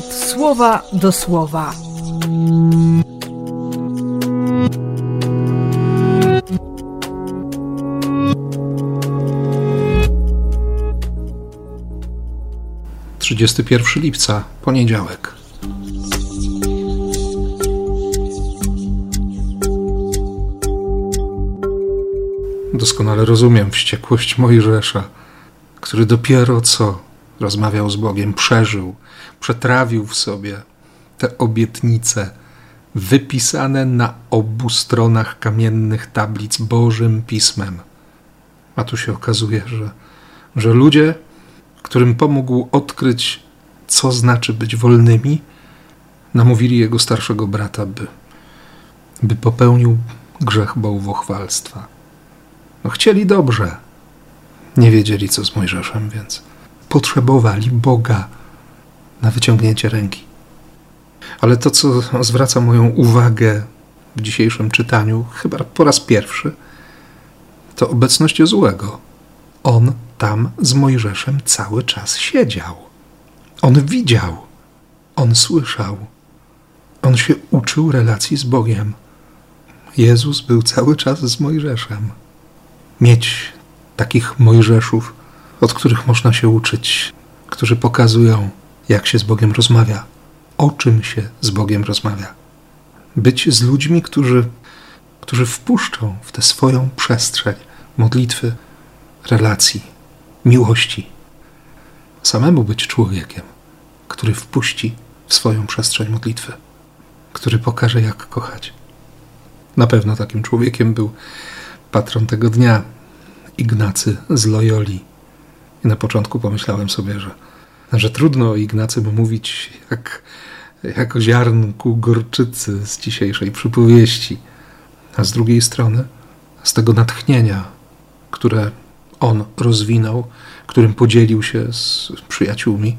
słowa do słowa. Trzydziesty pierwszy lipca, poniedziałek. Doskonale rozumiem wściekłość Mojżesza, który dopiero co rozmawiał z Bogiem, przeżył, przetrawił w sobie te obietnice wypisane na obu stronach kamiennych tablic Bożym Pismem. A tu się okazuje, że, że ludzie, którym pomógł odkryć, co znaczy być wolnymi, namówili jego starszego brata, by, by popełnił grzech bałwochwalstwa. No, chcieli dobrze. Nie wiedzieli, co z Mojżeszem, więc potrzebowali Boga na wyciągnięcie ręki. Ale to, co zwraca moją uwagę w dzisiejszym czytaniu, chyba po raz pierwszy, to obecność złego. On tam z Mojżeszem cały czas siedział. On widział, on słyszał, on się uczył relacji z Bogiem. Jezus był cały czas z Mojżeszem mieć takich Mojżeszów, od których można się uczyć, którzy pokazują, jak się z Bogiem rozmawia, o czym się z Bogiem rozmawia. Być z ludźmi, którzy, którzy wpuszczą w tę swoją przestrzeń modlitwy, relacji, miłości. Samemu być człowiekiem, który wpuści w swoją przestrzeń modlitwy, który pokaże, jak kochać. Na pewno takim człowiekiem był patron tego dnia, Ignacy z Loyoli. I na początku pomyślałem sobie, że, że trudno o Ignacym mówić jak, jak o ziarnku gorczycy z dzisiejszej przypowieści. A z drugiej strony, z tego natchnienia, które on rozwinął, którym podzielił się z przyjaciółmi,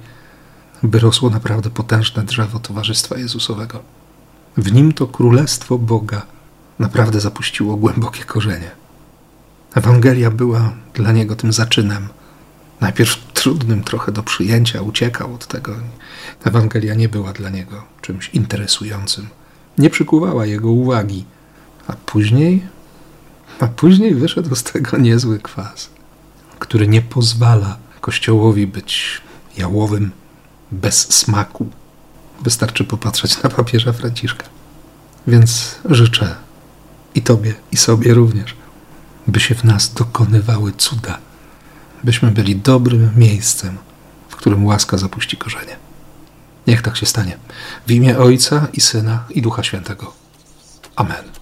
wyrosło naprawdę potężne drzewo Towarzystwa Jezusowego. W nim to Królestwo Boga naprawdę zapuściło głębokie korzenie. Ewangelia była dla niego tym zaczynem. Najpierw trudnym trochę do przyjęcia, uciekał od tego. Ewangelia nie była dla niego czymś interesującym. Nie przykuwała jego uwagi. A później, a później wyszedł z tego niezły kwas, który nie pozwala Kościołowi być jałowym bez smaku. Wystarczy popatrzeć na papieża Franciszka. Więc życzę i Tobie, i sobie również by się w nas dokonywały cuda, byśmy byli dobrym miejscem, w którym łaska zapuści korzenie. Niech tak się stanie. W imię Ojca i Syna i Ducha Świętego. Amen.